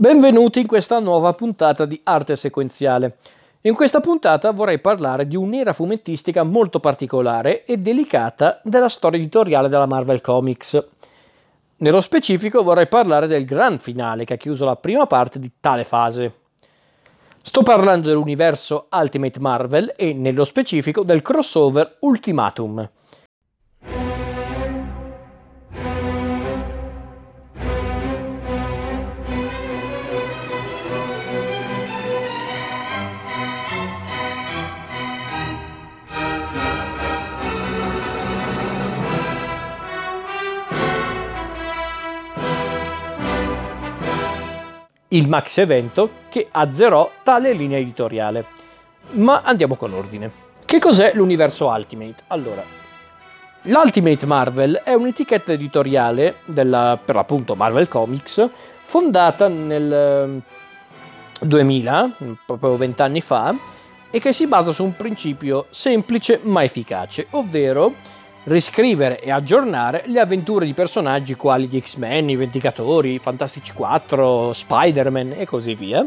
Benvenuti in questa nuova puntata di Arte Sequenziale. In questa puntata vorrei parlare di un'era fumettistica molto particolare e delicata della storia editoriale della Marvel Comics. Nello specifico vorrei parlare del gran finale che ha chiuso la prima parte di tale fase. Sto parlando dell'universo Ultimate Marvel e nello specifico del crossover Ultimatum. Il max evento che azzerò tale linea editoriale. Ma andiamo con ordine. Che cos'è l'universo Ultimate? Allora, l'Ultimate Marvel è un'etichetta editoriale della, per l'appunto Marvel Comics, fondata nel 2000, ehm, proprio vent'anni fa, e che si basa su un principio semplice ma efficace, ovvero riscrivere e aggiornare le avventure di personaggi quali gli X-Men, i Vendicatori, i Fantastici 4, Spider-Man e così via,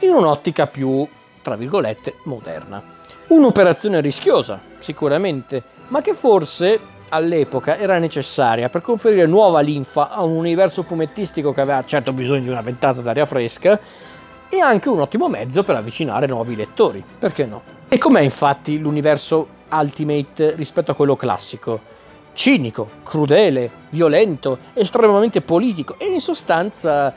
in un'ottica più, tra virgolette, moderna. Un'operazione rischiosa, sicuramente, ma che forse all'epoca era necessaria per conferire nuova linfa a un universo fumettistico che aveva certo bisogno di una ventata d'aria fresca e anche un ottimo mezzo per avvicinare nuovi lettori, perché no? E com'è infatti l'universo Ultimate rispetto a quello classico. Cinico, crudele, violento, estremamente politico e in sostanza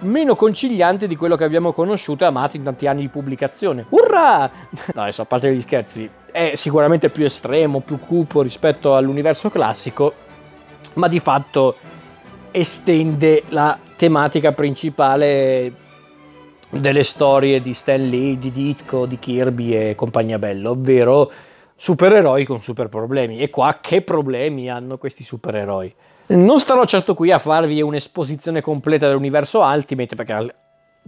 meno conciliante di quello che abbiamo conosciuto e amato in tanti anni di pubblicazione. Urrà! No, adesso a parte gli scherzi, è sicuramente più estremo, più cupo rispetto all'universo classico, ma di fatto estende la tematica principale delle storie di Stan Lee, di Ditko, di Kirby e compagnia bella, ovvero supereroi con super problemi. E qua che problemi hanno questi supereroi? Non starò certo qui a farvi un'esposizione completa dell'universo Ultimate perché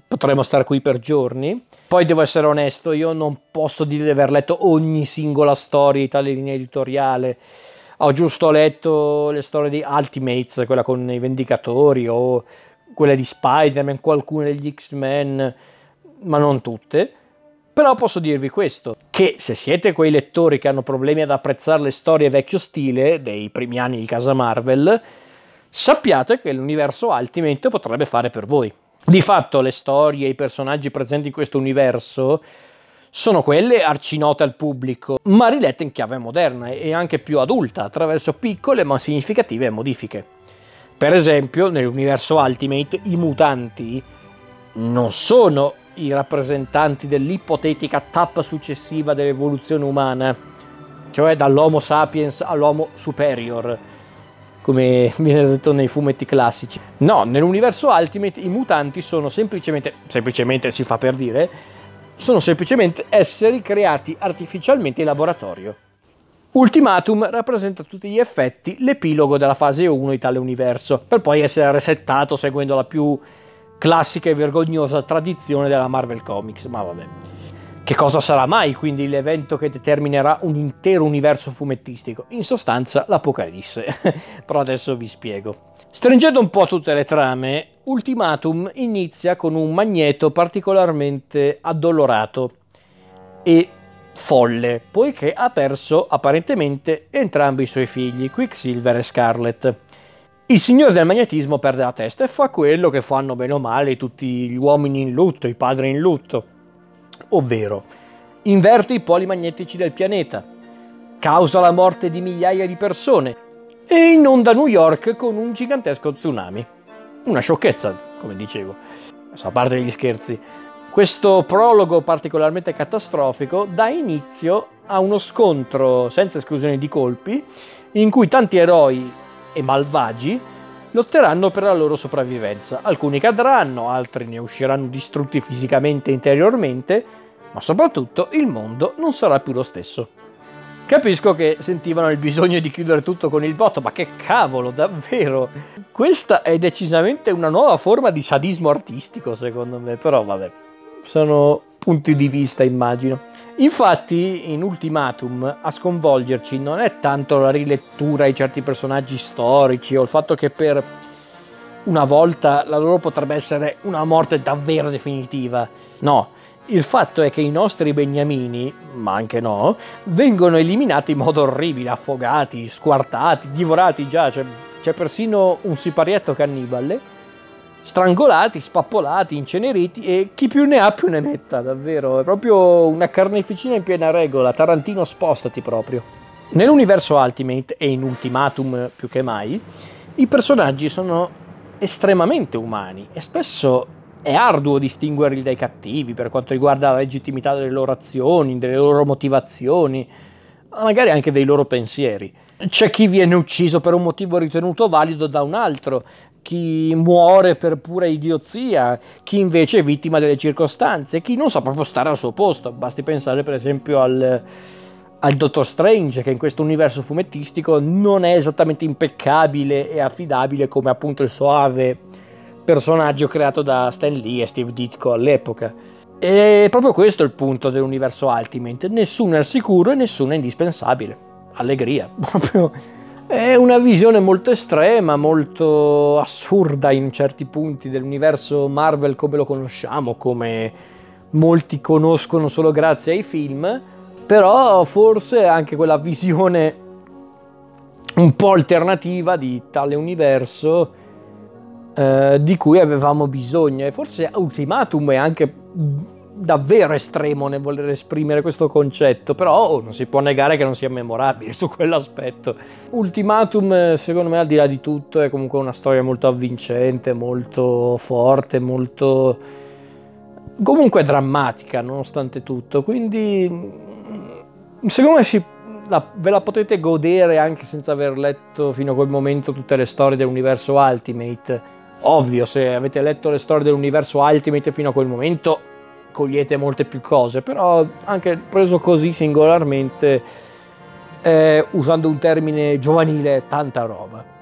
potremmo stare qui per giorni. Poi devo essere onesto, io non posso dire di aver letto ogni singola storia di tale linea editoriale. Ho giusto letto le storie di Ultimates, quella con i Vendicatori o quelle di Spider-Man, qualcune degli X-Men, ma non tutte. Però posso dirvi questo, che se siete quei lettori che hanno problemi ad apprezzare le storie vecchio stile dei primi anni di casa Marvel, sappiate che l'universo Ultimate potrebbe fare per voi. Di fatto le storie e i personaggi presenti in questo universo sono quelle arcinote al pubblico, ma rilette in chiave moderna e anche più adulta, attraverso piccole ma significative modifiche. Per esempio, nell'universo Ultimate i mutanti non sono i rappresentanti dell'ipotetica tappa successiva dell'evoluzione umana, cioè dall'Homo sapiens all'Homo superior, come viene detto nei fumetti classici. No, nell'universo Ultimate i mutanti sono semplicemente, semplicemente si fa per dire, sono semplicemente esseri creati artificialmente in laboratorio. Ultimatum rappresenta a tutti gli effetti l'epilogo della fase 1 di tale universo, per poi essere resettato seguendo la più classica e vergognosa tradizione della Marvel Comics, ma vabbè. Che cosa sarà mai quindi l'evento che determinerà un intero universo fumettistico? In sostanza l'Apocalisse, però adesso vi spiego. Stringendo un po' tutte le trame, Ultimatum inizia con un magneto particolarmente addolorato e folle, poiché ha perso apparentemente entrambi i suoi figli, Quicksilver e Scarlet. Il signore del magnetismo perde la testa e fa quello che fanno bene o male tutti gli uomini in lutto, i padri in lutto, ovvero inverte i poli magnetici del pianeta, causa la morte di migliaia di persone e inonda New York con un gigantesco tsunami. Una sciocchezza, come dicevo. A parte gli scherzi, questo prologo particolarmente catastrofico dà inizio a uno scontro senza esclusione di colpi in cui tanti eroi e malvagi lotteranno per la loro sopravvivenza. Alcuni cadranno, altri ne usciranno distrutti fisicamente e interiormente, ma soprattutto il mondo non sarà più lo stesso. Capisco che sentivano il bisogno di chiudere tutto con il botto, ma che cavolo, davvero! Questa è decisamente una nuova forma di sadismo artistico, secondo me, però vabbè, sono punti di vista, immagino. Infatti, in Ultimatum a sconvolgerci non è tanto la rilettura di certi personaggi storici o il fatto che per una volta la loro potrebbe essere una morte davvero definitiva. No, il fatto è che i nostri beniamini, ma anche no, vengono eliminati in modo orribile, affogati, squartati, divorati già, c'è, c'è persino un siparietto cannibale strangolati, spappolati, inceneriti e chi più ne ha più ne metta, davvero, è proprio una carneficina in piena regola, Tarantino spostati proprio. Nell'universo Ultimate e in Ultimatum più che mai, i personaggi sono estremamente umani e spesso è arduo distinguerli dai cattivi per quanto riguarda la legittimità delle loro azioni, delle loro motivazioni, magari anche dei loro pensieri. C'è chi viene ucciso per un motivo ritenuto valido da un altro, chi muore per pura idiozia, chi invece è vittima delle circostanze, chi non sa proprio stare al suo posto. Basti pensare per esempio al, al Dottor Strange, che in questo universo fumettistico non è esattamente impeccabile e affidabile come appunto il soave personaggio creato da Stan Lee e Steve Ditko all'epoca. E proprio questo è il punto dell'universo Ultimate, nessuno è al sicuro e nessuno è indispensabile. Allegria, proprio è una visione molto estrema, molto assurda in certi punti dell'universo Marvel come lo conosciamo, come molti conoscono solo grazie ai film, però forse anche quella visione un po' alternativa di tale universo eh, di cui avevamo bisogno. E forse Ultimatum è anche davvero estremo nel voler esprimere questo concetto, però oh, non si può negare che non sia memorabile su quell'aspetto. Ultimatum, secondo me, al di là di tutto, è comunque una storia molto avvincente, molto forte, molto comunque drammatica nonostante tutto, quindi secondo me si, la, ve la potete godere anche senza aver letto fino a quel momento tutte le storie dell'universo Ultimate. Ovvio, se avete letto le storie dell'universo Ultimate fino a quel momento cogliete molte più cose, però anche preso così singolarmente, eh, usando un termine giovanile, tanta roba.